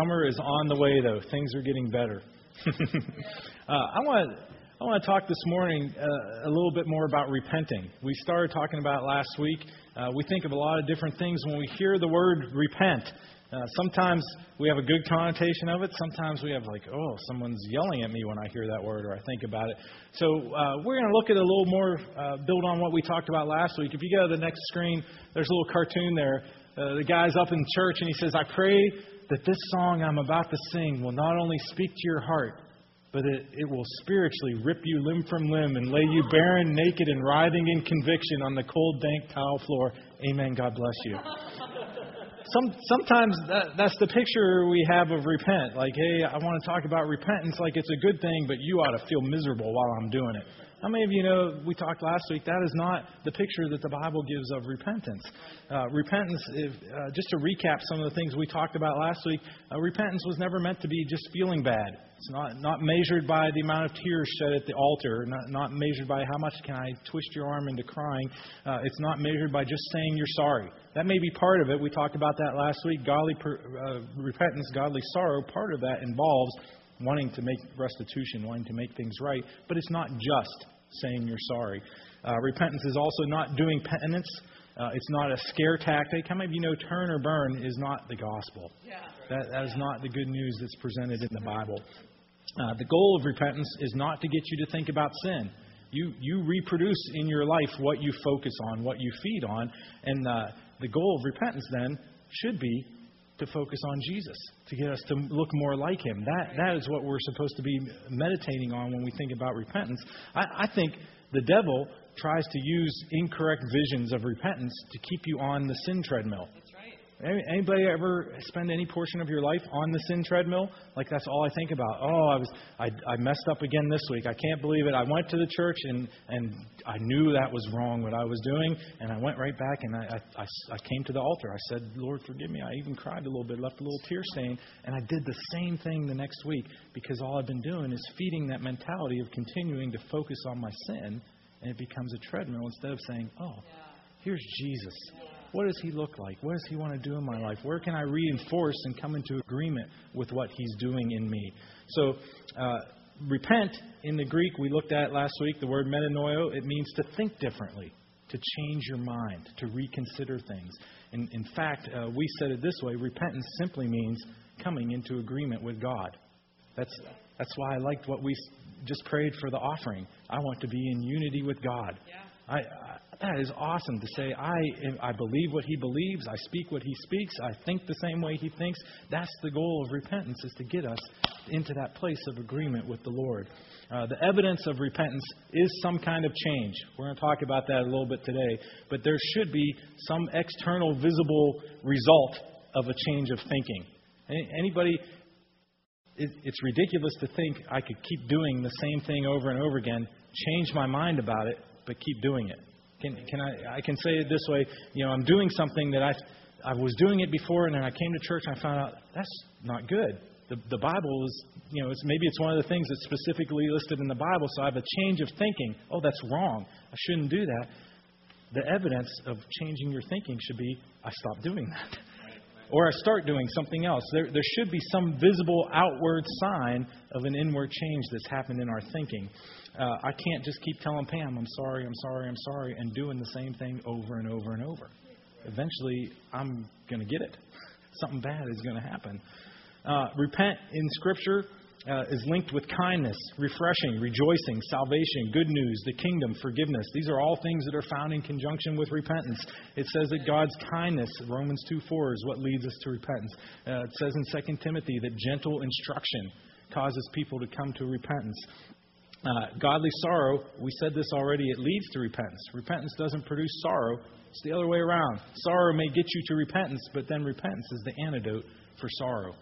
Summer is on the way, though. Things are getting better. uh, I want to. I want to talk this morning uh, a little bit more about repenting. We started talking about last week. Uh, we think of a lot of different things when we hear the word repent. Uh, sometimes we have a good connotation of it. Sometimes we have like, oh, someone's yelling at me when I hear that word or I think about it. So uh, we're going to look at a little more, uh, build on what we talked about last week. If you go to the next screen, there's a little cartoon there. Uh, the guy's up in church and he says, I pray that this song I'm about to sing will not only speak to your heart, but it, it will spiritually rip you limb from limb and lay you barren, naked, and writhing in conviction on the cold, dank tile floor. Amen. God bless you. Some, sometimes that, that's the picture we have of repent. Like, hey, I want to talk about repentance like it's a good thing, but you ought to feel miserable while I'm doing it. How many of you know we talked last week? That is not the picture that the Bible gives of repentance. Uh, repentance, if, uh, just to recap some of the things we talked about last week, uh, repentance was never meant to be just feeling bad. It's not, not measured by the amount of tears shed at the altar, not, not measured by how much can I twist your arm into crying. Uh, it's not measured by just saying you're sorry. That may be part of it. We talked about that last week. Godly per, uh, repentance, godly sorrow, part of that involves wanting to make restitution, wanting to make things right, but it's not just saying you're sorry. Uh, repentance is also not doing penance. Uh, it's not a scare tactic. How many of you know turn or burn is not the gospel? Yeah. That, that is not the good news that's presented in the Bible. Uh, the goal of repentance is not to get you to think about sin. You, you reproduce in your life what you focus on, what you feed on. And uh, the goal of repentance then should be to focus on Jesus, to get us to look more like Him. That, that is what we're supposed to be meditating on when we think about repentance. I, I think the devil tries to use incorrect visions of repentance to keep you on the sin treadmill. Anybody ever spend any portion of your life on the sin treadmill? Like that's all I think about. Oh, I was I, I messed up again this week. I can't believe it. I went to the church and and I knew that was wrong what I was doing, and I went right back and I I, I came to the altar. I said, Lord, forgive me. I even cried a little bit, left a little tear stain, and I did the same thing the next week because all I've been doing is feeding that mentality of continuing to focus on my sin, and it becomes a treadmill instead of saying, Oh, here's Jesus. What does He look like? What does He want to do in my life? Where can I reinforce and come into agreement with what He's doing in me? So, uh, repent in the Greek we looked at last week, the word metanoeo, it means to think differently, to change your mind, to reconsider things. In, in fact, uh, we said it this way repentance simply means coming into agreement with God. That's, that's why I liked what we just prayed for the offering. I want to be in unity with God. Yeah. I, that is awesome to say, I, I believe what he believes, I speak what he speaks, I think the same way he thinks. That's the goal of repentance, is to get us into that place of agreement with the Lord. Uh, the evidence of repentance is some kind of change. We're going to talk about that a little bit today. But there should be some external, visible result of a change of thinking. Anybody, it's ridiculous to think I could keep doing the same thing over and over again, change my mind about it, but keep doing it. Can, can I, I can say it this way, you know, I'm doing something that I, I was doing it before, and then I came to church and I found out that's not good. The, the Bible is, you know, it's, maybe it's one of the things that's specifically listed in the Bible, so I have a change of thinking. Oh, that's wrong. I shouldn't do that. The evidence of changing your thinking should be I stop doing that. or I start doing something else. There, there should be some visible outward sign of an inward change that's happened in our thinking. Uh, I can't just keep telling Pam, I'm sorry, I'm sorry, I'm sorry, and doing the same thing over and over and over. Eventually, I'm going to get it. Something bad is going to happen. Uh, repent in Scripture uh, is linked with kindness, refreshing, rejoicing, salvation, good news, the kingdom, forgiveness. These are all things that are found in conjunction with repentance. It says that God's kindness, Romans 2 4, is what leads us to repentance. Uh, it says in 2 Timothy that gentle instruction causes people to come to repentance. Uh, godly sorrow, we said this already, it leads to repentance. Repentance doesn't produce sorrow, it's the other way around. Sorrow may get you to repentance, but then repentance is the antidote for sorrow.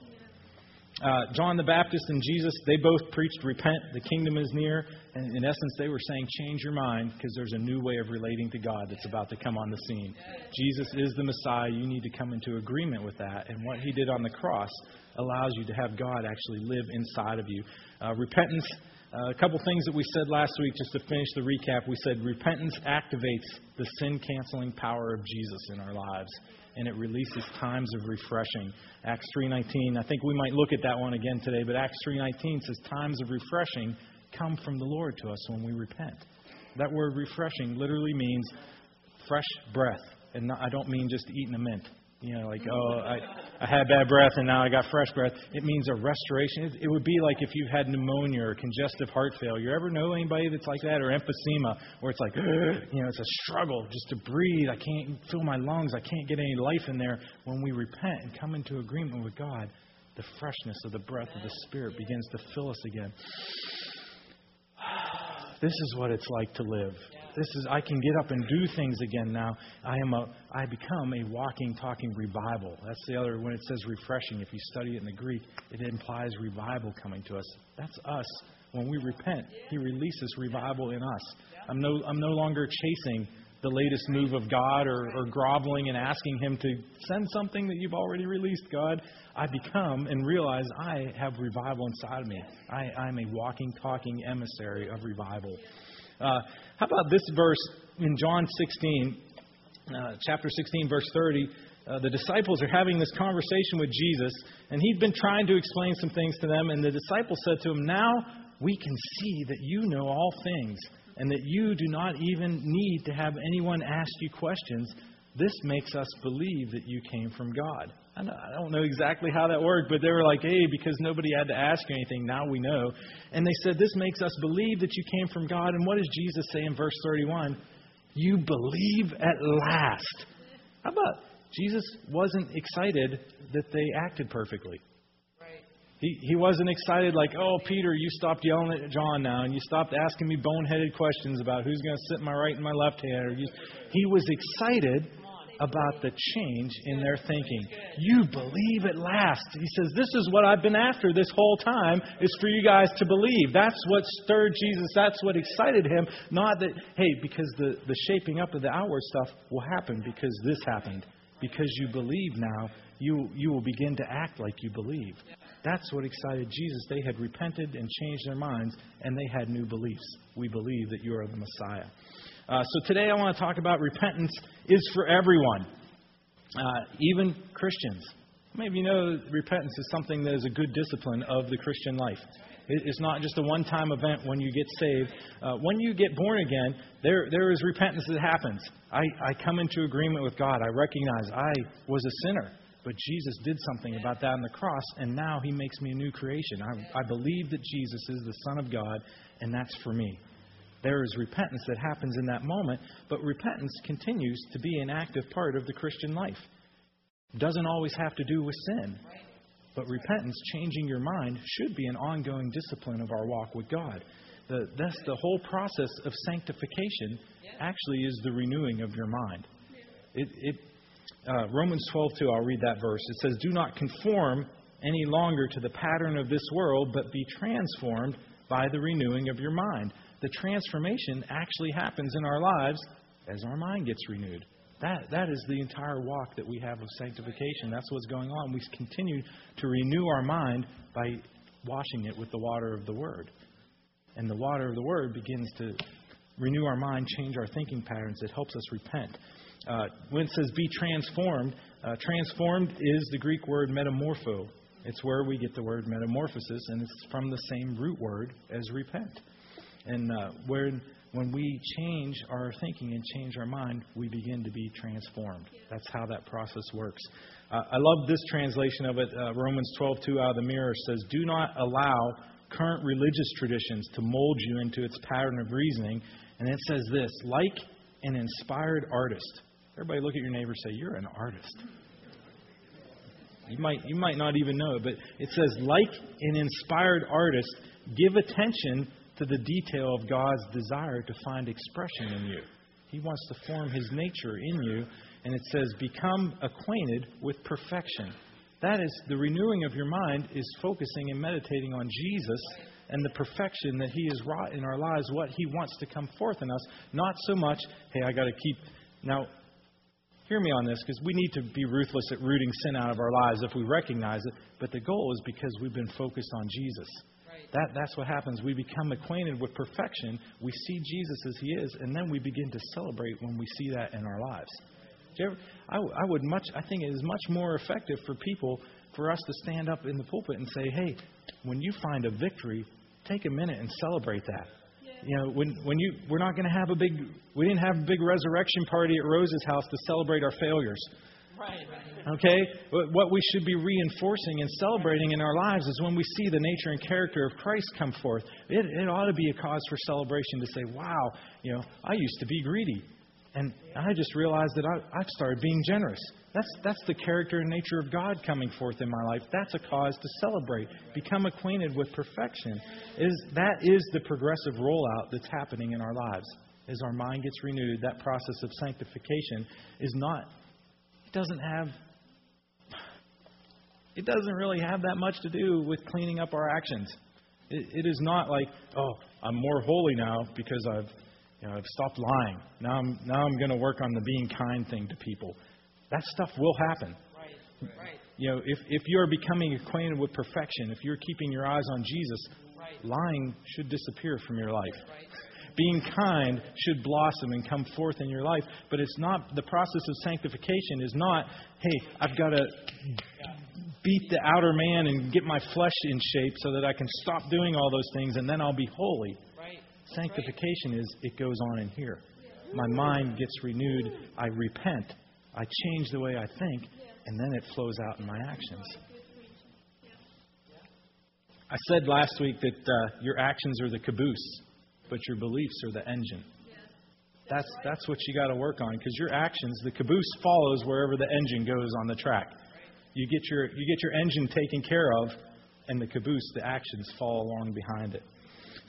Uh, John the Baptist and Jesus, they both preached, Repent, the kingdom is near. And in essence, they were saying, Change your mind because there's a new way of relating to God that's about to come on the scene. Jesus is the Messiah. You need to come into agreement with that. And what he did on the cross allows you to have God actually live inside of you. Uh, repentance Uh, a couple things that we said last week, just to finish the recap. We said repentance activates the sin canceling power of Jesus in our lives, and it releases times of refreshing. Acts 3:19. I think we might look at that one again today, but Acts 3:19 says times of refreshing come from the Lord to us when we repent. That word refreshing literally means fresh breath, and not, I don't mean just eating a mint. You know, like, oh, I, I had bad breath and now I got fresh breath. It means a restoration. It, would be like if you've had pneumonia or congestive heart failure. You ever know anybody that's like that? Or emphysema, where it's like, you know, it's a struggle just to breathe. I can't fill my lungs. I can't get any life in there. When we repent and come into agreement with God, the freshness of the breath of the Spirit begins to fill us again. This is what it's like to live this is I can get up and do things again now. I am a I become a walking, talking revival. That's the other when it says refreshing. If you study it in the Greek, it implies revival coming to us. That's us. When we repent, He releases revival in us. I'm no I'm no longer chasing the latest move of God or, or groveling and asking Him to send something that you've already released, God. I become and realize I have revival inside of me. I, I'm a walking, talking emissary of revival. Uh, how about this verse in John 16, uh, chapter 16, verse 30? Uh, the disciples are having this conversation with Jesus, and he'd been trying to explain some things to them, and the disciples said to him, Now we can see that you know all things, and that you do not even need to have anyone ask you questions. This makes us believe that you came from God. I don't know exactly how that worked, but they were like, hey, because nobody had to ask you anything, now we know. And they said, this makes us believe that you came from God. And what does Jesus say in verse 31? You believe at last. How about Jesus wasn't excited that they acted perfectly? He, he wasn't excited like, oh, Peter, you stopped yelling at John now, and you stopped asking me boneheaded questions about who's going to sit in my right and my left hand. He was excited about the change in their thinking. You believe at last. He says, This is what I've been after this whole time, is for you guys to believe. That's what stirred Jesus. That's what excited him. Not that, hey, because the, the shaping up of the outward stuff will happen because this happened. Because you believe now, you, you will begin to act like you believe. That's what excited Jesus. They had repented and changed their minds, and they had new beliefs. We believe that you are the Messiah. Uh, so today I want to talk about repentance is for everyone, uh, even Christians. Maybe you know repentance is something that is a good discipline of the Christian life. It's not just a one time event when you get saved. Uh, when you get born again, there, there is repentance that happens. I, I come into agreement with God. I recognize I was a sinner, but Jesus did something about that on the cross, and now He makes me a new creation. I, I believe that Jesus is the Son of God, and that's for me. There is repentance that happens in that moment, but repentance continues to be an active part of the Christian life. It doesn't always have to do with sin. But repentance, changing your mind, should be an ongoing discipline of our walk with God. The, that's the whole process of sanctification actually is the renewing of your mind. It, it, uh, Romans 12:2, I'll read that verse. It says, "Do not conform any longer to the pattern of this world, but be transformed by the renewing of your mind." the transformation actually happens in our lives as our mind gets renewed. That, that is the entire walk that we have of sanctification. That's what's going on. We continue to renew our mind by washing it with the water of the Word. And the water of the Word begins to renew our mind, change our thinking patterns. It helps us repent. Uh, when it says be transformed, uh, transformed is the Greek word metamorpho. It's where we get the word metamorphosis, and it's from the same root word as repent. And uh, when, when we change our thinking and change our mind, we begin to be transformed. That's how that process works. Uh, I love this translation of it. Uh, Romans 12:2 out of the mirror says, "Do not allow current religious traditions to mold you into its pattern of reasoning." And it says this, like an inspired artist. Everybody look at your neighbor and say, You're an artist. You might, you might not even know it, but it says, like an inspired artist, give attention to the detail of God's desire to find expression in you. He wants to form His nature in you, and it says, become acquainted with perfection. That is, the renewing of your mind is focusing and meditating on Jesus and the perfection that He has wrought in our lives, what He wants to come forth in us. Not so much, hey, I got to keep. Now, hear me on this because we need to be ruthless at rooting sin out of our lives if we recognize it. But the goal is because we've been focused on Jesus. Right. That, that's what happens. We become acquainted with perfection. We see Jesus as he is, and then we begin to celebrate when we see that in our lives. Ever, I, I would much. I think it is much more effective for people for us to stand up in the pulpit and say, "Hey, when you find a victory, take a minute and celebrate that." You know, when when you we're not going to have a big we didn't have a big resurrection party at Rose's house to celebrate our failures. Right. Okay? What we should be reinforcing and celebrating in our lives is when we see the nature and character of Christ come forth. It, it ought to be a cause for celebration to say, wow, you know, I used to be greedy. And I just realized that I, I've started being generous. That's, that's the character and nature of God coming forth in my life. That's a cause to celebrate. Become acquainted with perfection. Is, that is the progressive rollout that's happening in our lives. As our mind gets renewed, that process of sanctification is not, it doesn't have, it doesn't really have that much to do with cleaning up our actions. It, it is not like, oh, I'm more holy now because I've you know, I've stopped lying. Now I'm now I'm going to work on the being kind thing to people. That stuff will happen. Right. Right. You know, if if you're becoming acquainted with perfection, if you're keeping your eyes on Jesus, Right. lying should disappear from your life. Right. Being kind should blossom and come forth in your life, but it's not the process of sanctification is not, hey, I've got to beat the outer man and get my flesh in shape so that I can stop doing all those things and then I'll be holy. Sanctification is it goes on in here. My mind gets renewed. I repent. I change the way I think, and then it flows out in my actions. I said last week that uh, your actions are the caboose, but your beliefs are the engine. That's that's what you got to work on because your actions, the caboose follows wherever the engine goes on the track. You get your you get your engine taken care of, and the caboose, the actions fall along behind it.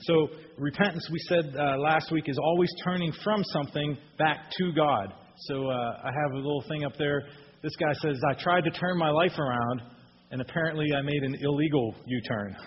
So repentance, we said uh, last week, is always turning from something back to God. So uh, I have a little thing up there. This guy says, I tried to turn my life around, and apparently I made an illegal U turn.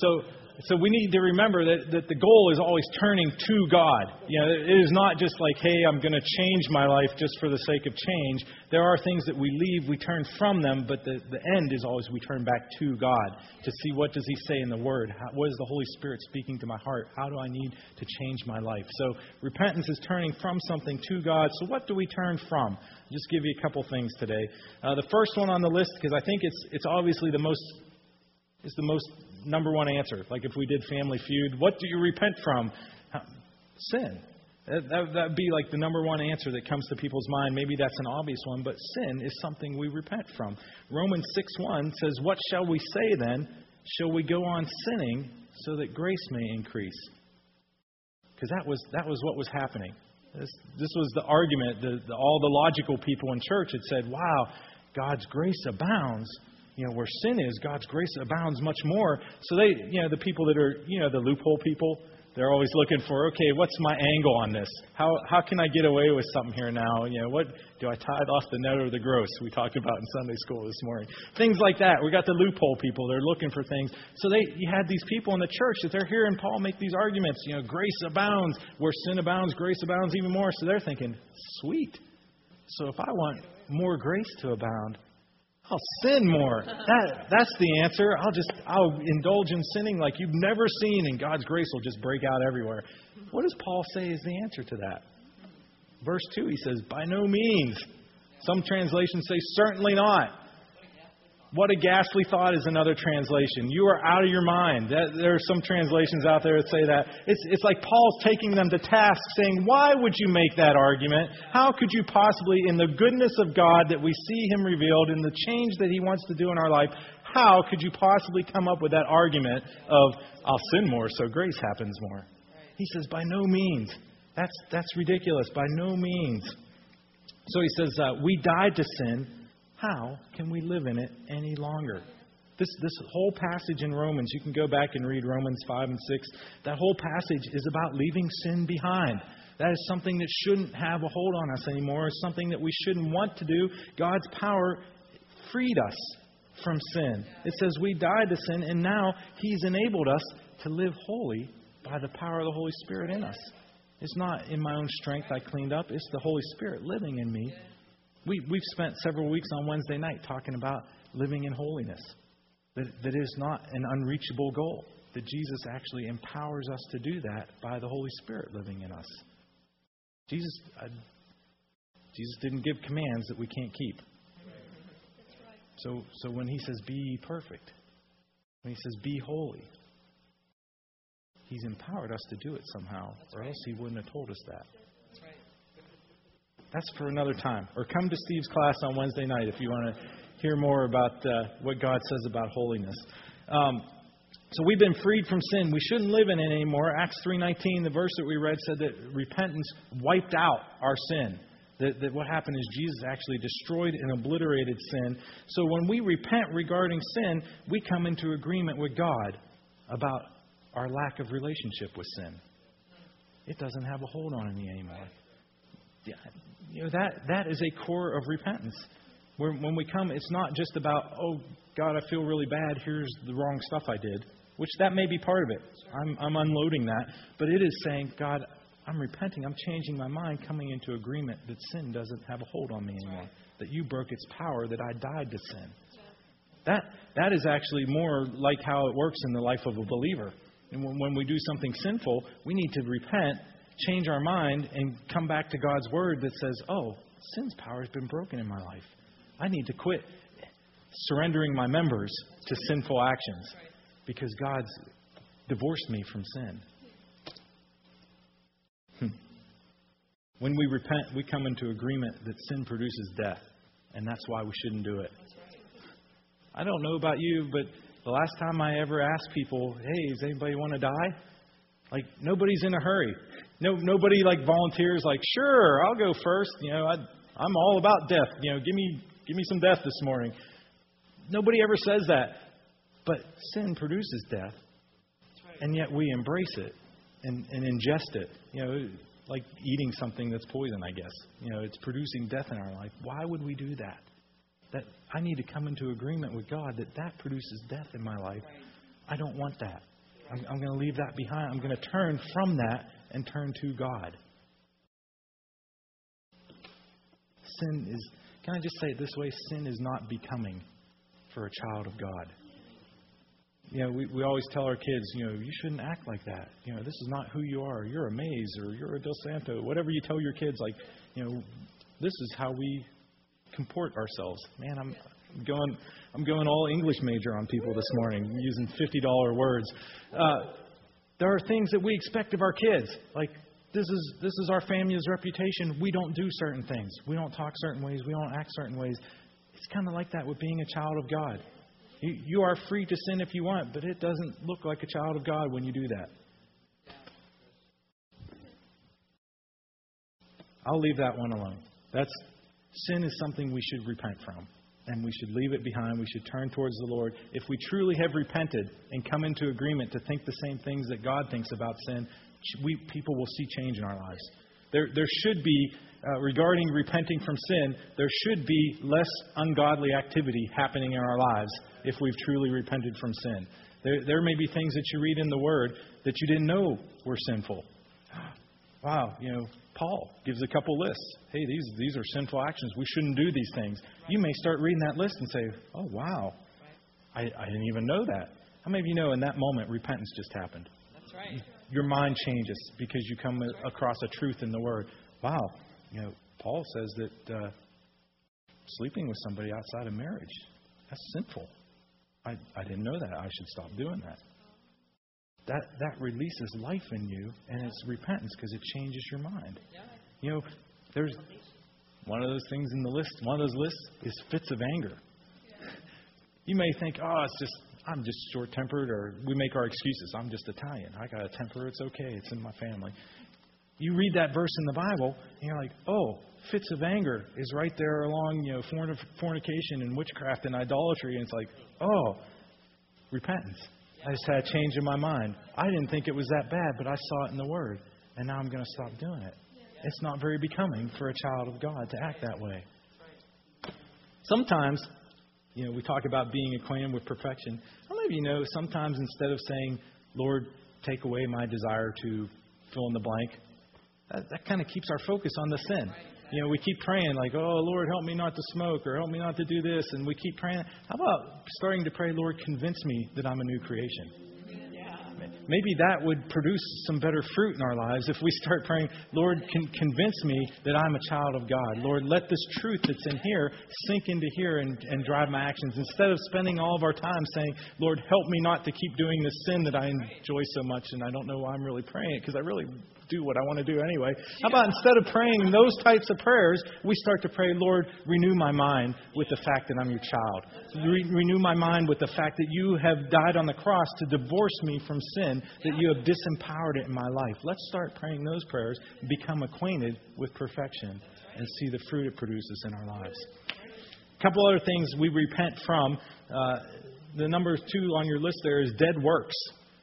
So, so we need to remember that, that the goal is always turning to God. You know, it is not just like, hey, I'm going to change my life just for the sake of change. There are things that we leave, we turn from them, but the, the end is always we turn back to God to see what does He say in the Word. How, what is the Holy Spirit speaking to my heart? How do I need to change my life? So repentance is turning from something to God. So what do we turn from? I'll just give you a couple things today. Uh, the first one on the list, because I think it's it's obviously the most is the most number one answer. Like if we did Family Feud, what do you repent from? Sin. That would be like the number one answer that comes to people's mind. Maybe that's an obvious one, but sin is something we repent from. Romans 6:1 says, "What shall we say then? Shall we go on sinning so that grace may increase?" Because that was that was what was happening. This, this was the argument. The, all the logical people in church had said, "Wow, God's grace abounds." You know, where sin is, God's grace abounds much more. So they, you know, the people that are, you know, the loophole people, they're always looking for, okay, what's my angle on this? How how can I get away with something here now? You know, what do I tithe off the net or the gross? We talked about in Sunday school this morning. Things like that. We got the loophole people. They're looking for things. So they, you had these people in the church that they're hearing Paul make these arguments. You know, grace abounds where sin abounds, grace abounds even more. So they're thinking, sweet. So if I want more grace to abound, I'll sin more. That, that's the answer. I'll just I'll indulge in sinning like you've never seen, and God's grace will just break out everywhere. What does Paul say is the answer to that? Verse two, he says, "By no means." Some translations say, "Certainly not." What a ghastly thought is another translation. You are out of your mind. There are some translations out there that say that. It's, it's like Paul's taking them to task, saying, Why would you make that argument? How could you possibly, in the goodness of God that we see Him revealed, in the change that He wants to do in our life, how could you possibly come up with that argument of, I'll sin more so grace happens more? He says, By no means. That's, that's ridiculous. By no means. So he says, uh, We died to sin how can we live in it any longer? This, this whole passage in Romans, you can go back and read Romans 5 and 6. That whole passage is about leaving sin behind. That is something that shouldn't have a hold on us anymore. It's something that we shouldn't want to do. God's power freed us from sin. It says we died to sin, and now He's enabled us to live holy by the power of the Holy Spirit in us. It's not in my own strength I cleaned up, it's the Holy Spirit living in me We, we've spent several weeks on Wednesday night talking about living in holiness, that, that is not an unreachable goal, that Jesus actually empowers us to do that by the Holy Spirit living in us. Jesus, uh, Jesus didn't give commands that we can't keep. So, so when he says, be perfect, when he says, be holy, he's empowered us to do it somehow, or else he wouldn't have told us that. That's for another time. Or come to Steve's class on Wednesday night if you want to hear more about uh, what God says about holiness. Um, so we've been freed from sin. We shouldn't live in it anymore. Acts 3:19, the verse that we read said that repentance wiped out our sin. That, that what happened is Jesus actually destroyed and obliterated sin. So when we repent regarding sin, we come into agreement with God about our lack of relationship with sin. It doesn't have a hold on me anymore. You know, that, that is a core of repentance. When, when we come, it's not just about, oh, God, I feel really bad. Here's the wrong stuff I did, which that may be part of it. I'm, I'm unloading that. But it is saying, God, I'm repenting. I'm changing my mind, coming into agreement that sin doesn't have a hold on me anymore. That you broke its power, that I died to sin. That, that is actually more like how it works in the life of a believer. And when, when we do something sinful, we need to repent, change our mind, and come back to God's word that says, oh, sin's power has been broken in my life. I need to quit surrendering my members to sinful actions because God's divorced me from sin. Hmm. When we repent, we come into agreement that sin produces death, and that's why we shouldn't do it. I don't know about you, but the last time I ever asked people, "Hey, does anybody want to die?" Like nobody's in a hurry. No, nobody like volunteers. Like, sure, I'll go first. You know, I, I'm all about death. You know, give me, give me some death this morning. Nobody ever says that. But sin produces death, and yet we embrace it and, and ingest it. You know, like eating something that's poison, I guess. You know, it's producing death in our life. Why would we do that? That I need to come into agreement with God that that produces death in my life. I don't want that. I'm, I'm going to leave that behind. I'm going to turn from that and turn to God. Sin is, can I just say it this way? Sin is not becoming for a child of God. You know, we, we always tell our kids, you know, you shouldn't act like that. You know, this is not who you are. You're a Mays or you're a Del Santo. Whatever you tell your kids, like, you know, this is how we comport ourselves. Man, I'm going, I'm going all English major on people this morning, using $50 words. Uh, there are things that we expect of our kids, like this is this is our family's reputation. We don't do certain things. We don't talk certain ways. We don't act certain ways. It's kind of like that with being a child of God. You, you are free to sin if you want, but it doesn't look like a child of God when you do that. I'll leave that one alone. That's sin is something we should repent from and we should leave it behind. We should turn towards the Lord. If we truly have repented and come into agreement to think the same things that God thinks about sin, we, people will see change in our lives. There, there should be, uh, regarding repenting from sin, there should be less ungodly activity happening in our lives if we've truly repented from sin. There, there may be things that you read in the Word that you didn't know were sinful. Wow, you know, Paul gives a couple lists. Hey, these, these are sinful actions. We shouldn't do these things. You may start reading that list and say, oh, wow, I, I didn't even know that. How many of you know in that moment repentance just happened? That's right. Your mind changes because you come across a truth in the Word. Wow, you know, Paul says that uh, sleeping with somebody outside of marriage, that's sinful. I, I didn't know that. I should stop doing that that, that releases life in you, and it's repentance because it changes your mind. You know, there's one of those things in the list, one of those lists is fits of anger. You may think, oh, it's just, I'm just short tempered, or we make our excuses. I'm just Italian. I got a temper. It's okay. It's in my family. You read that verse in the Bible, and you're like, oh, fits of anger is right there along, you know, fornication and witchcraft and idolatry. And it's like, oh, repentance. I just had a change in my mind. I didn't think it was that bad, but I saw it in the Word, and now I'm going to stop doing it. It's not very becoming for a child of God to act that way. Sometimes, you know, we talk about being acquainted with perfection. How many of you know sometimes instead of saying, Lord, take away my desire to fill in the blank, that, that kind of keeps our focus on the sin. You know, we keep praying like, "Oh Lord, help me not to smoke," or "Help me not to do this," and we keep praying. How about starting to pray, "Lord, convince me that I'm a new creation." maybe that would produce some better fruit in our lives if we start praying, Lord, can convince me that I'm a child of God. Lord, let this truth that's in here sink into here and, and drive my actions. Instead of spending all of our time saying, Lord, help me not to keep doing this sin that I enjoy so much and I don't know why I'm really praying it because I really do what I want to do anyway. How about instead of praying those types of prayers, we start to pray, Lord, renew my mind with the fact that I'm your child. Re- renew my mind with the fact that you have died on the cross to divorce me from sin, that you have disempowered it in my life. Let's start praying those prayers, become acquainted with perfection, and see the fruit it produces in our lives. A couple other things we repent from. Uh, the number two on your list there is dead works.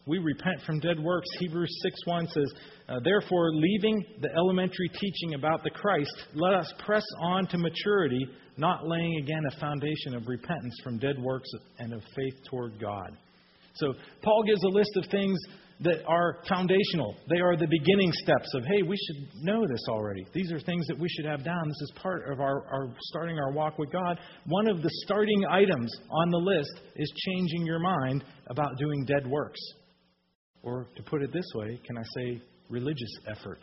We repent from dead works. Hebrews 6:1 says, uh, Therefore, leaving the elementary teaching about the Christ, let us press on to maturity, not laying again a foundation of repentance from dead works and of faith toward God. So, Paul gives a list of things that are foundational. They are the beginning steps of, hey, we should know this already. These are things that we should have down. This is part of our, our starting our walk with God. One of the starting items on the list is changing your mind about doing dead works. Or to put it this way, can I say religious effort,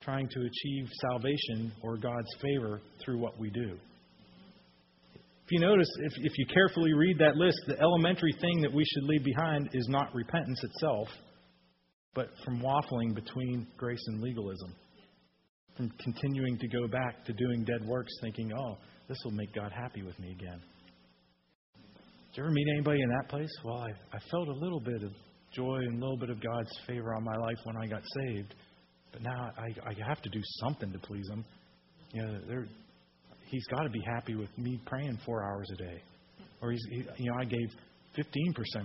trying to achieve salvation or God's favor through what we do? If you notice, if, if you carefully read that list, the elementary thing that we should leave behind is not repentance itself, but from waffling between grace and legalism. From continuing to go back to doing dead works, thinking, oh, this will make God happy with me again. Did you ever meet anybody in that place? Well, I, I felt a little bit of joy and a little bit of God's favor on my life when I got saved. But now I, I have to do something to please Him. You know, there, He's got to be happy with me praying four hours a day. Or he's, he, you know, I gave 15%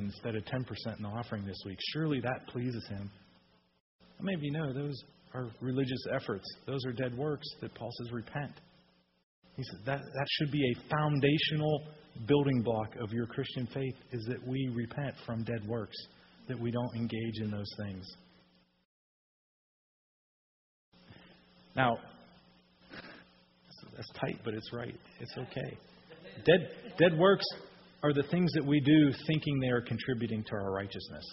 instead of 10% in the offering this week. Surely that pleases Him. Maybe know those are religious efforts. Those are dead works that Paul says repent. He said that, that should be a foundational building block of your Christian faith is that we repent from dead works that we don't engage in those things. Now, that's tight, but it's right. It's okay. Dead, dead works are the things that we do thinking they are contributing to our righteousness.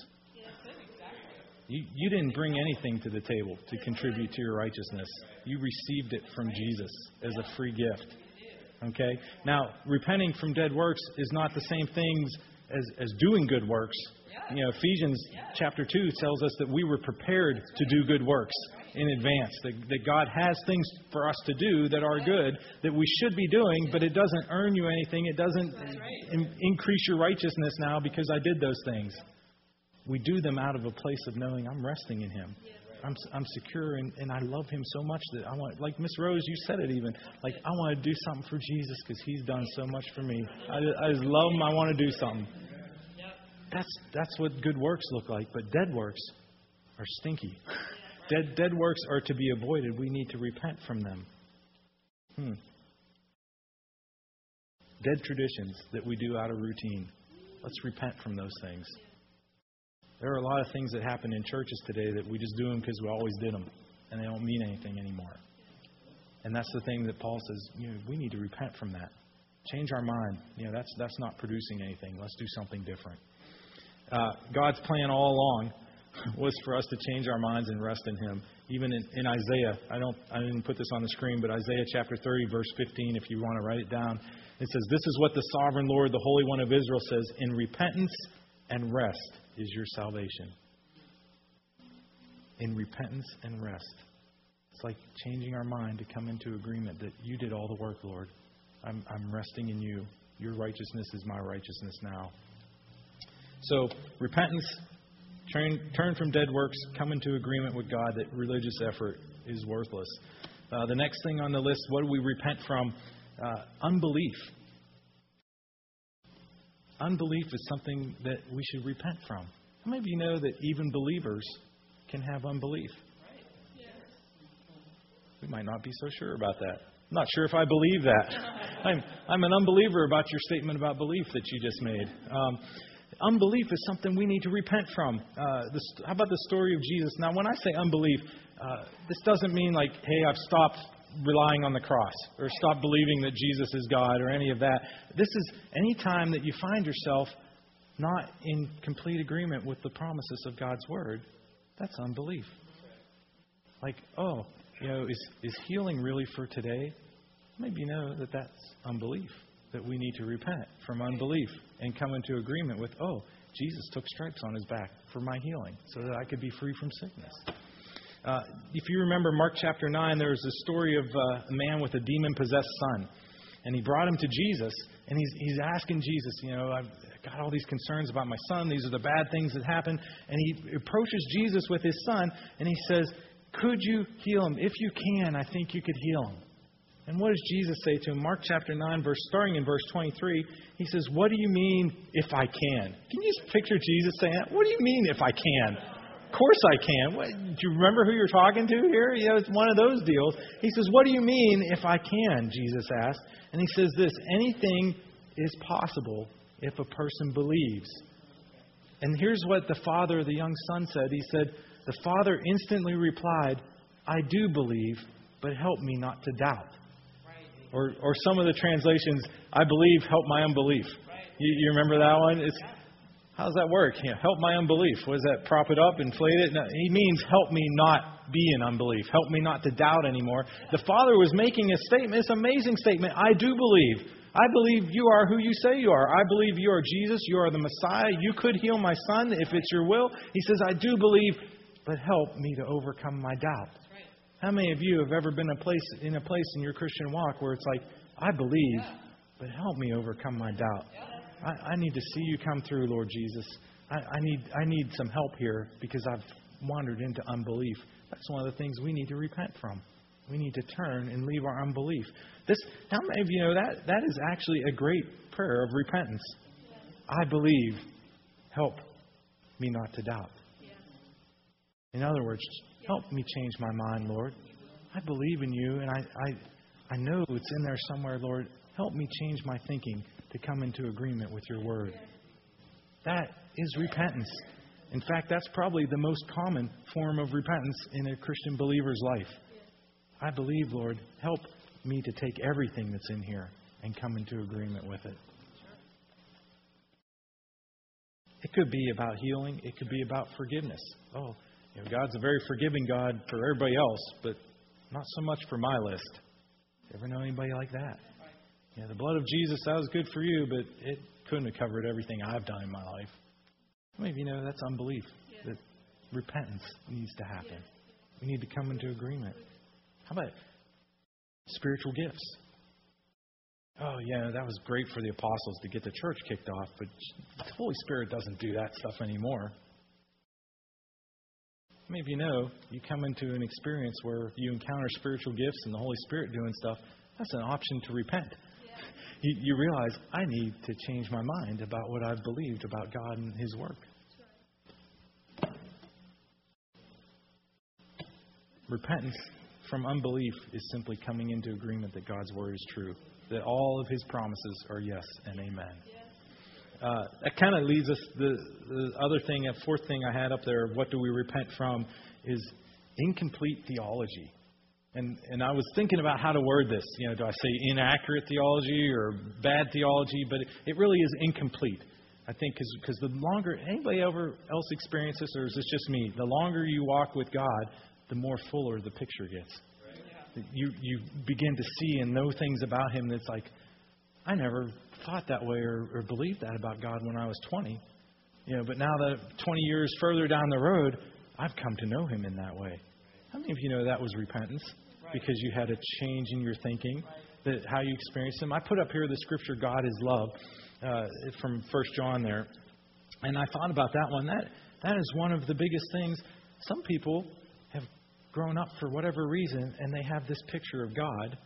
You, you didn't bring anything to the table to contribute to your righteousness. You received it from Jesus as a free gift. Okay? Now, repenting from dead works is not the same things as, as doing good works. You know, Ephesians chapter 2 tells us that we were prepared to do good works in advance, that, that God has things for us to do that are good, that we should be doing, but it doesn't earn you anything. It doesn't in, increase your righteousness now because I did those things. We do them out of a place of knowing I'm resting in Him. I'm, I'm secure and, and I love him so much that I want, like Miss Rose, you said it even, like I want to do something for Jesus because he's done so much for me. I, I just love him. I want to do something. That's, that's what good works look like, but dead works are stinky. Dead, dead works are to be avoided. We need to repent from them. Hmm. Dead traditions that we do out of routine. Let's repent from those things. There are a lot of things that happen in churches today that we just do them because we always did them, and they don't mean anything anymore. And that's the thing that Paul says, you know, we need to repent from that. Change our mind. You know, that's that's not producing anything. Let's do something different. Uh, God's plan all along was for us to change our minds and rest in Him. Even in, in Isaiah, I don't, I didn't put this on the screen, but Isaiah chapter 30, verse 15, if you want to write it down, it says, "This is what the sovereign Lord, the Holy One of Israel, says: In repentance and rest is your salvation. In repentance and rest. It's like changing our mind to come into agreement that you did all the work, Lord. I'm, I'm resting in you. Your righteousness is my righteousness now. So, repentance, turn, turn from dead works, come into agreement with God that religious effort is worthless. Uh, the next thing on the list, what do we repent from? Uh, unbelief. Unbelief is something that we should repent from. How many of you know that even believers can have unbelief? We might not be so sure about that. I'm not sure if I believe that. I'm, I'm an unbeliever about your statement about belief that you just made. Um, unbelief is something we need to repent from. Uh, this, how about the story of Jesus? Now, when I say unbelief, uh, this doesn't mean like, hey, I've stopped relying on the cross or stop believing that Jesus is God or any of that. This is any time that you find yourself not in complete agreement with the promises of God's Word, that's unbelief. Like, oh, you know, is, is healing really for today? Maybe you know that that's unbelief, that we need to repent from unbelief and come into agreement with, oh, Jesus took stripes on his back for my healing so that I could be free from sickness. Uh, if you remember Mark chapter 9, there was a story of uh, a man with a demon possessed son. And he brought him to Jesus, and he's, he's asking Jesus, you know, I've got all these concerns about my son. These are the bad things that happen. And he approaches Jesus with his son, and he says, Could you heal him? If you can, I think you could heal him. And what does Jesus say to him? Mark chapter 9, verse, starting in verse 23, he says, What do you mean if I can? Can you just picture Jesus saying that? What do you mean if I can? Of course I can. What, do you remember who you're talking to here? Know, it's one of those deals. He says, What do you mean if I can? Jesus asked. And he says this anything is possible if a person believes. And here's what the father of the young son said. He said, The father instantly replied, I do believe, but help me not to doubt. Or, or some of the translations, I believe, help my unbelief. You, you remember that one? It's, how does that work? Yeah, help my unbelief. Was that prop it up, inflate it? No, he means help me not be in unbelief. Help me not to doubt anymore. The Father was making a statement, this amazing statement. I do believe. I believe you are who you say you are. I believe you are Jesus. You are the Messiah. You could heal my son if it's your will. He says, I do believe, but help me to overcome my doubt. How many of you have ever been a place, in a place in your Christian walk where it's like, I believe, but help me overcome my doubt? I, I need to see you come through, Lord Jesus. I, I, need, I need some help here because I've wandered into unbelief. That's one of the things we need to repent from. We need to turn and leave our unbelief. This, how many of you know that that is actually a great prayer of repentance? I believe. Help me not to doubt. In other words, help me change my mind, Lord. I believe in you, and I, I, I know it's in there somewhere, Lord. Help me change my thinking to come into agreement with your word. That is repentance. In fact, that's probably the most common form of repentance in a Christian believer's life. I believe, Lord, help me to take everything that's in here and come into agreement with it. It could be about healing, it could be about forgiveness. Oh, you know, God's a very forgiving God for everybody else, but not so much for my list. Ever know anybody like that? Yeah, the blood of Jesus, that was good for you, but it couldn't have covered everything I've done in my life. Many you know that's unbelief? That repentance needs to happen. We need to come into agreement. How about spiritual gifts? Oh, yeah, that was great for the apostles to get the church kicked off, but the Holy Spirit doesn't do that stuff anymore. Many of you know you come into an experience where you encounter spiritual gifts and the Holy Spirit doing stuff? That's an option to repent you, you realize I need to change my mind about what I've believed about God and His work. Repentance from unbelief is simply coming into agreement that God's word is true, that all of His promises are yes and amen. Uh, that kind of leads us the, the other thing, a fourth thing I had up there. What do we repent from? Is incomplete theology. And, and I was thinking about how to word this. You know, do I say inaccurate theology or bad theology? But it, it really is incomplete. I think because the longer anybody ever else experiences this, or is this just me? The longer you walk with God, the more fuller the picture gets. Right. You you begin to see and know things about Him that's like, I never thought that way or, or believed that about God when I was 20. You know, but now that 20 years further down the road, I've come to know Him in that way. How many of you know that was repentance? because you had a change in your thinking, that how you experienced Him. I put up here the scripture, God is love, uh, from First John there. And I thought about that one. That, that is one of the biggest things. Some people have grown up for whatever reason, and they have this picture of God.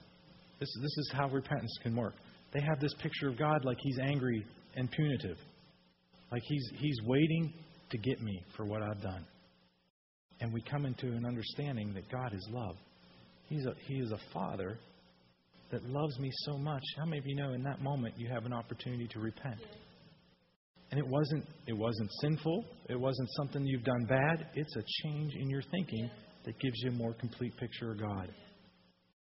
This, this is how repentance can work. They have this picture of God like He's angry and punitive, like He's, he's waiting to get me for what I've done. And we come into an understanding that God is love. He's a, he is a father that loves me so much. How many of you know in that moment you have an opportunity to repent? And it wasn't it wasn't sinful. It wasn't something you've done bad. It's a change in your thinking that gives you a more complete picture of God.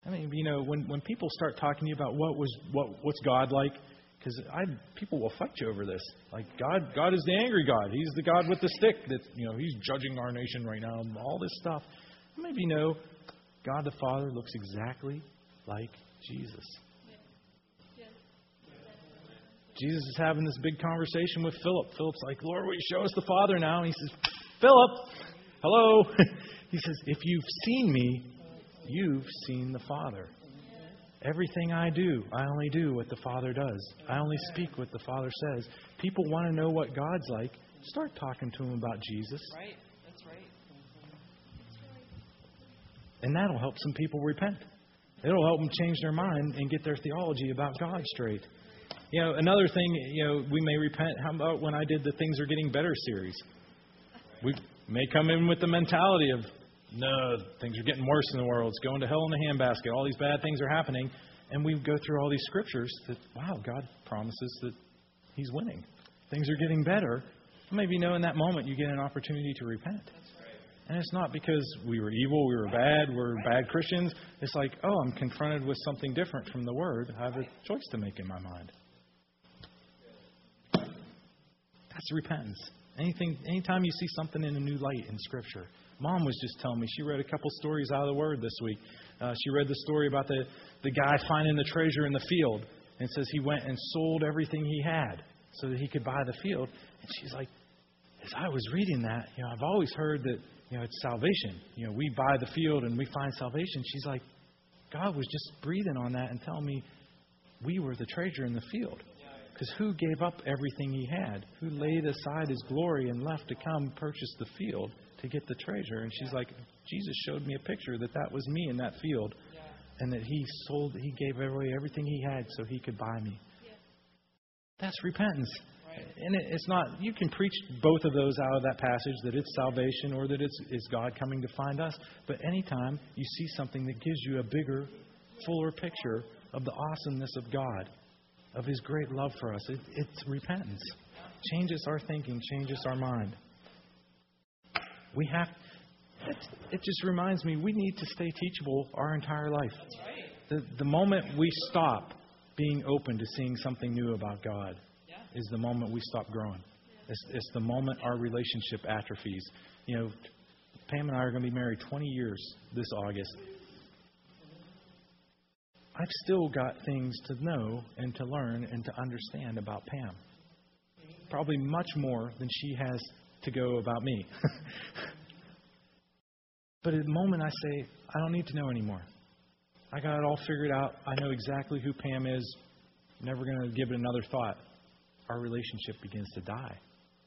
I mean, you know, when when people start talking to you about what was what what's God like, because I people will fight you over this. Like God, God is the angry God. He's the God with the stick that you know He's judging our nation right now. And all this stuff. Maybe you know, God the Father looks exactly like Jesus. Jesus is having this big conversation with Philip. Philip's like, Lord, will you show us the Father now? And he says, Philip, hello. he says, If you've seen me, you've seen the Father. Everything I do, I only do what the Father does. I only speak what the Father says. People want to know what God's like. Start talking to them about Jesus. Right. That's right. And that'll help some people repent. It'll help them change their mind and get their theology about God straight. You know, another thing, you know, we may repent. How about when I did the Things Are Getting Better series? We may come in with the mentality of, no, things are getting worse in the world. It's going to hell in a handbasket. All these bad things are happening. And we go through all these scriptures that, wow, God promises that He's winning. Things are getting better. Maybe you know in that moment you get an opportunity to repent. And it's not because we were evil, we were bad, we're bad Christians. It's like, oh, I'm confronted with something different from the Word. I have a choice to make in my mind. That's repentance. Anything, anytime you see something in a new light in Scripture. Mom was just telling me she read a couple stories out of the Word this week. Uh, she read the story about the the guy finding the treasure in the field, and says he went and sold everything he had so that he could buy the field. And she's like, as I was reading that, you know, I've always heard that you know it's salvation. You know, we buy the field and we find salvation. She's like, God was just breathing on that and telling me we were the treasure in the field. Because who gave up everything he had? Who laid aside his glory and left to come purchase the field to get the treasure? And she's like, Jesus showed me a picture that that was me in that field, and that he sold, he gave away everything he had so he could buy me. That's repentance. And it, it's not, you can preach both of those out of that passage that it's salvation or that it's, it's God coming to find us. But anytime you see something that gives you a bigger, fuller picture of the awesomeness of God, of His great love for us. It, it's repentance. Changes our thinking, changes our mind. We have. It, it just reminds me we need to stay teachable our entire life. The, the moment we stop being open to seeing something new about God is the moment we stop growing. It's, it's the moment our relationship atrophies. You know, Pam and I are going to be married 20 years this August. I've still got things to know and to learn and to understand about Pam. Probably much more than she has to go about me. but at the moment I say, I don't need to know anymore. I got it all figured out. I know exactly who Pam is. Never going to give it another thought. Our relationship begins to die.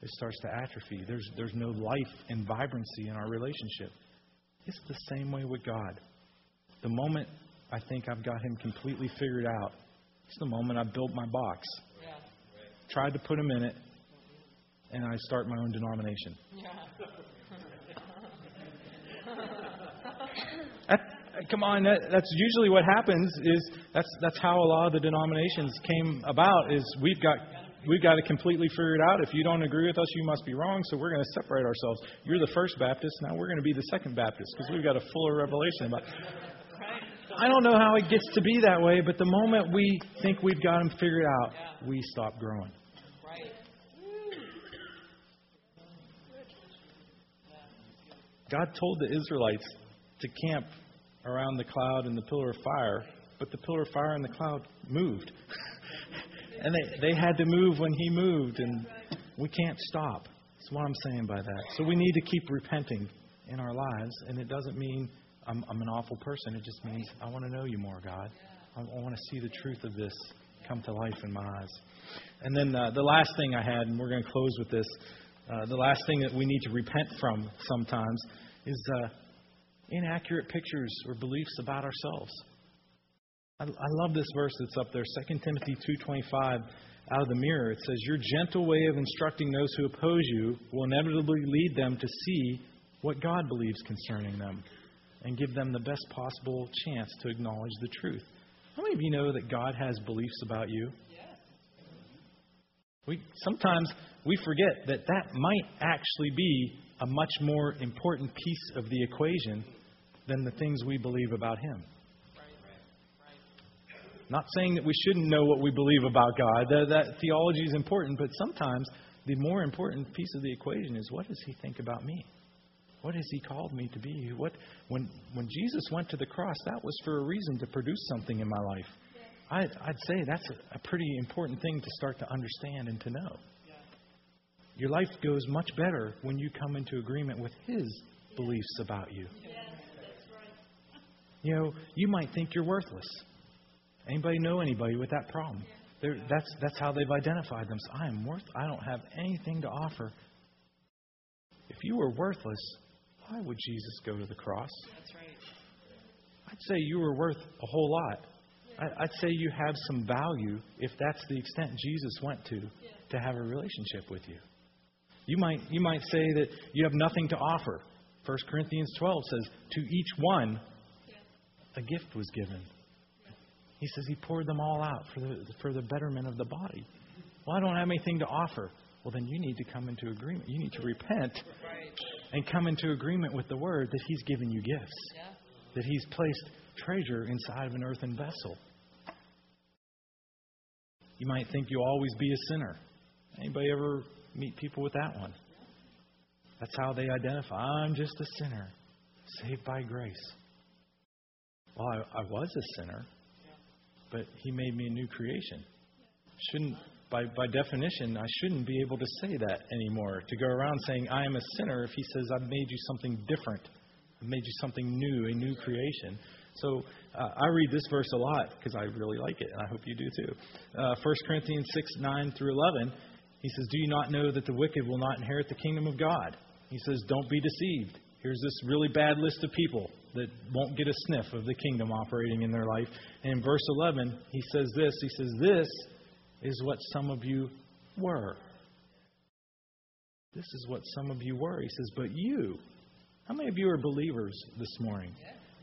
It starts to atrophy. There's, there's no life and vibrancy in our relationship. It's the same way with God. The moment I think I've got him completely figured out. It's the moment I built my box. Yeah. Tried to put him in it, and I start my own denomination. Yeah. That, come on, that, that's usually what happens. Is that's that's how a lot of the denominations came about. Is we've got we've got to completely figure it out. If you don't agree with us, you must be wrong. So we're going to separate ourselves. You're the first Baptist. Now we're going to be the second Baptist because we've got a fuller revelation about. I don't know how it gets to be that way, but the moment we think we've got them figured out, we stop growing. God told the Israelites to camp around the cloud and the pillar of fire, but the pillar of fire and the cloud moved. and they, they had to move when He moved, and we can't stop. That's what I'm saying by that. So we need to keep repenting in our lives, and it doesn't mean I'm, I'm an awful person. It just means I want to know you more, God. I, I want to see the truth of this come to life in my eyes. And then uh, the last thing I had, and we're going to close with this, uh, the last thing that we need to repent from sometimes is uh, inaccurate pictures or beliefs about ourselves. I, I love this verse that's up there, 2 Timothy 2.25, out of the mirror. It says, Your gentle way of instructing those who oppose you will inevitably lead them to see what God believes concerning them and give them the best possible chance to acknowledge the truth. How many of you know that God has beliefs about you? We, sometimes we forget that that might actually be a much more important piece of the equation than the things we believe about Him. Not saying that we shouldn't know what we believe about God. That, that theology is important, but sometimes the more important piece of the equation is what does He think about me? What has He called me to be? What, when, when Jesus went to the cross, that was for a reason to produce something in my life. I'd, I'd say that's a, a pretty important thing to start to understand and to know. Your life goes much better when you come into agreement with His beliefs about you. You know, you might think you're worthless. Anybody know anybody with that problem? They're, that's that's how they've identified them. I am worth. I don't have anything to offer. If you were worthless, why would Jesus go to the cross? That's right. I'd say you were worth a whole lot. I, I'd say you have some value if that's the extent Jesus went to to have a relationship with you. You might you might say that you have nothing to offer. 1 Corinthians 12 says, "To each one a gift was given." He says he poured them all out for the for the betterment of the body. Well, I don't have anything to offer. Well, then you need to come into agreement. You need to repent and come into agreement with the word that he's given you gifts, that he's placed treasure inside of an earthen vessel. You might think you'll always be a sinner. Anybody ever meet people with that one? That's how they identify. I'm just a sinner, saved by grace. Well, I, I was a sinner, but he made me a new creation. Shouldn't by, by definition, I shouldn't be able to say that anymore. To go around saying I am a sinner if he says I've made you something different, I've made you something new, a new creation. So uh, I read this verse a lot because I really like it, and I hope you do too. Uh, 1 Corinthians 6 9 through 11, he says, Do you not know that the wicked will not inherit the kingdom of God? He says, Don't be deceived. Here's this really bad list of people that won't get a sniff of the kingdom operating in their life. And in verse 11, he says this He says, This is what some of you were. This is what some of you were. He says, But you, how many of you are believers this morning?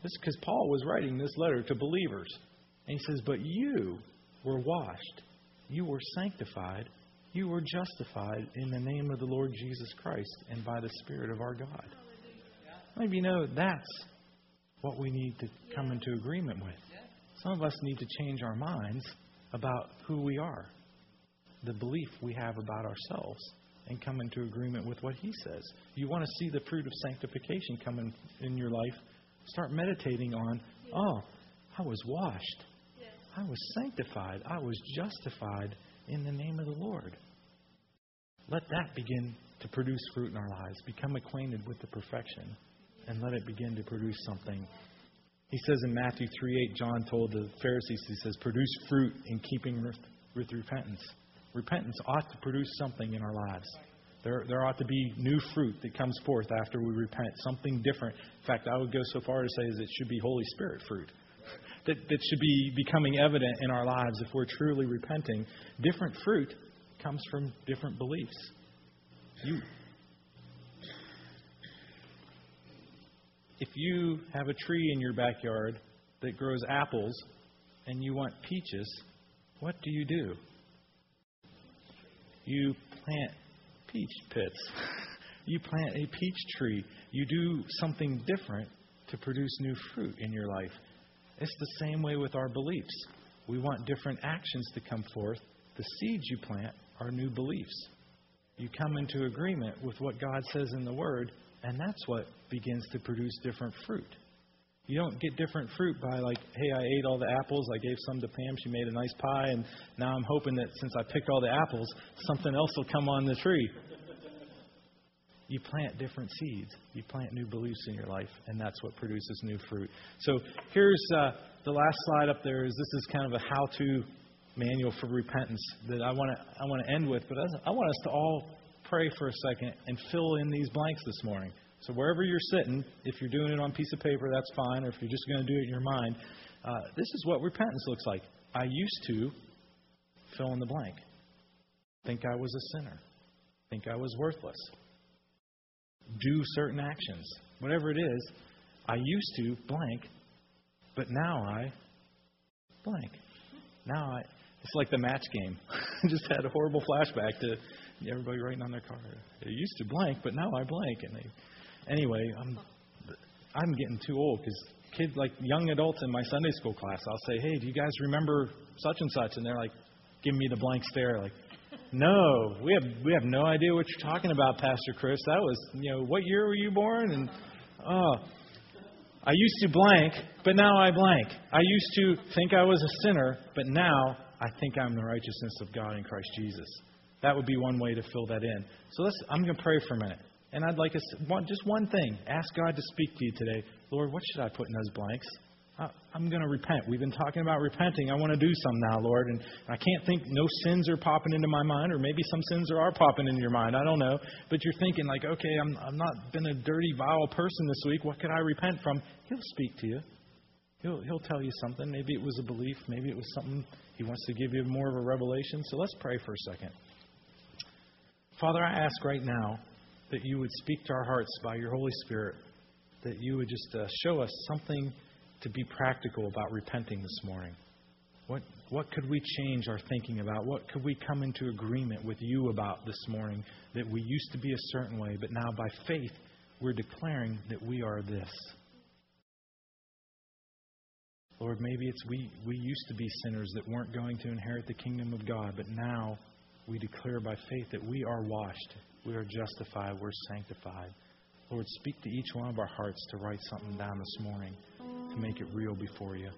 This is because Paul was writing this letter to believers. And he says, But you were washed, you were sanctified, you were justified in the name of the Lord Jesus Christ and by the Spirit of our God. Maybe you know that's what we need to come into agreement with. Some of us need to change our minds about who we are, the belief we have about ourselves, and come into agreement with what He says. You want to see the fruit of sanctification come in, in your life? Start meditating on, oh, I was washed, I was sanctified, I was justified in the name of the Lord. Let that begin to produce fruit in our lives. Become acquainted with the perfection and let it begin to produce something. He says in Matthew 3 8, John told the Pharisees, he says, produce fruit in keeping with, with repentance. Repentance ought to produce something in our lives. There, there ought to be new fruit that comes forth after we repent, something different. In fact, I would go so far to say as it should be Holy Spirit fruit. That, that should be becoming evident in our lives if we're truly repenting. Different fruit comes from different beliefs. You, if you have a tree in your backyard that grows apples and you want peaches, what do you do? You plant peach pits. you plant a peach tree. You do something different to produce new fruit in your life. It's the same way with our beliefs. We want different actions to come forth. The seeds you plant are new beliefs. You come into agreement with what God says in the Word, and that's what begins to produce different fruit. You don't get different fruit by, like, hey, I ate all the apples, I gave some to Pam, she made a nice pie, and now I'm hoping that since I picked all the apples, something else will come on the tree. You plant different seeds. You plant new beliefs in your life, and that's what produces new fruit. So here's uh, the last slide up there. Is this is kind of a how-to manual for repentance that I want to I want to end with, but I want us to all pray for a second and fill in these blanks this morning. So wherever you're sitting, if you're doing it on a piece of paper, that's fine, or if you're just going to do it in your mind, uh, this is what repentance looks like. I used to fill in the blank. Think I was a sinner. Think I was worthless. Do certain actions. Whatever it is, I used to blank, but now I blank. Now I, it's like the match game. I just had a horrible flashback to everybody writing on their card. I used to blank, but now I blank. And they, anyway, I'm I'm getting too old because kids, like young adults in my Sunday school class, I'll say, "Hey, do you guys remember such and such?" And they're like, giving me the blank stare, like, "No, we have we have no idea what you're talking about, Pastor Chris. That was, you know, what year were you born?" And oh, I used to blank, but now I blank. I used to think I was a sinner, but now I think I'm the righteousness of God in Christ Jesus. That would be one way to fill that in. So let's. I'm going to pray for a minute. And I'd like us one, just one thing. Ask God to speak to you today. Lord, what should I put in those blanks? I'm going to repent. We've been talking about repenting. I want to do some now, Lord. And I can't think no sins are popping into my mind, or maybe some sins are are popping into your mind. I don't know. But you're thinking, like, okay, I'm, I'm not been a dirty, vile person this week. What could I repent from? He'll speak to you. He'll, he'll tell you something. Maybe it was a belief. Maybe it was something he wants to give you more of a revelation. So let's pray for a second. Father, I ask right now that you would speak to our hearts by your Holy Spirit, that you would just uh, show us something to be practical about repenting this morning. What, what could we change our thinking about? What could we come into agreement with you about this morning that we used to be a certain way, but now by faith we're declaring that we are this? Lord, maybe it's we, we used to be sinners that weren't going to inherit the kingdom of God, but now we declare by faith that we are washed, we are justified, we're sanctified. Lord, speak to each one of our hearts to write something down this morning to make it real before you.